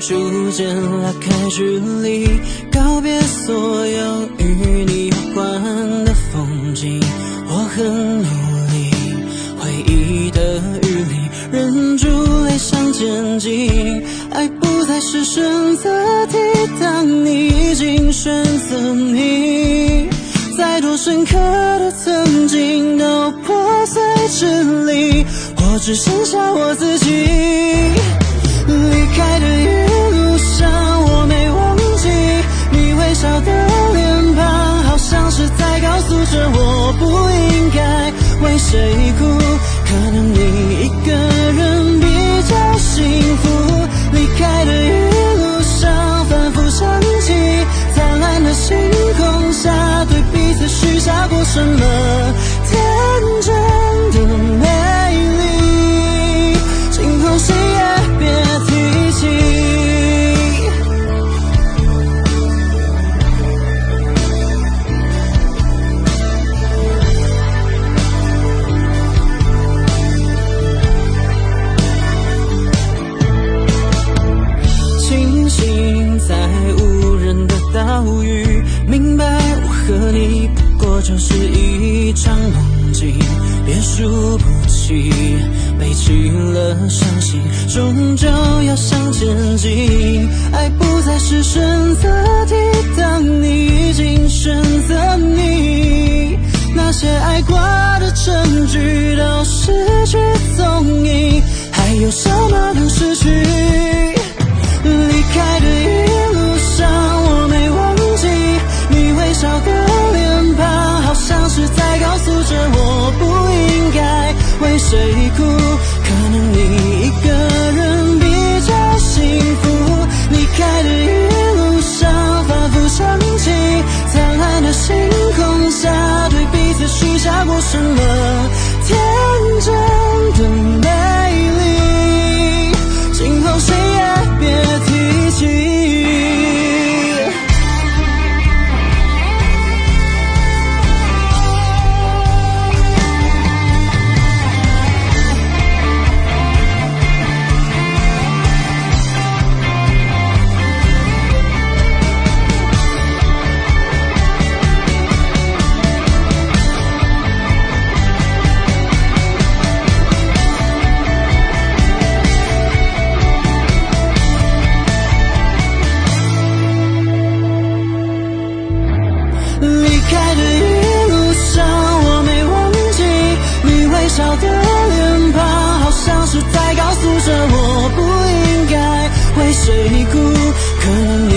逐渐拉开距离，告别所有与你有关的风景。我很努力，回忆的雨里，忍住泪想前进。爱不再是选择题，当你已经选择你，再多深刻的曾经都破碎支离，我只剩下我自己。谁哭。可能你一个人比较幸福。离开的一路上，反复想起灿烂的星空下，对彼此许下过什么心，终究要向前进。爱不再是选择题，当你已经选择你，那些爱过的证据都失去踪影，还有什么能失去？离开的一路上，我没忘记你微笑的脸庞，好像是在告诉着我不应该为谁哭。什么的脸庞，好像是在告诉着我不应该为谁哭。可能你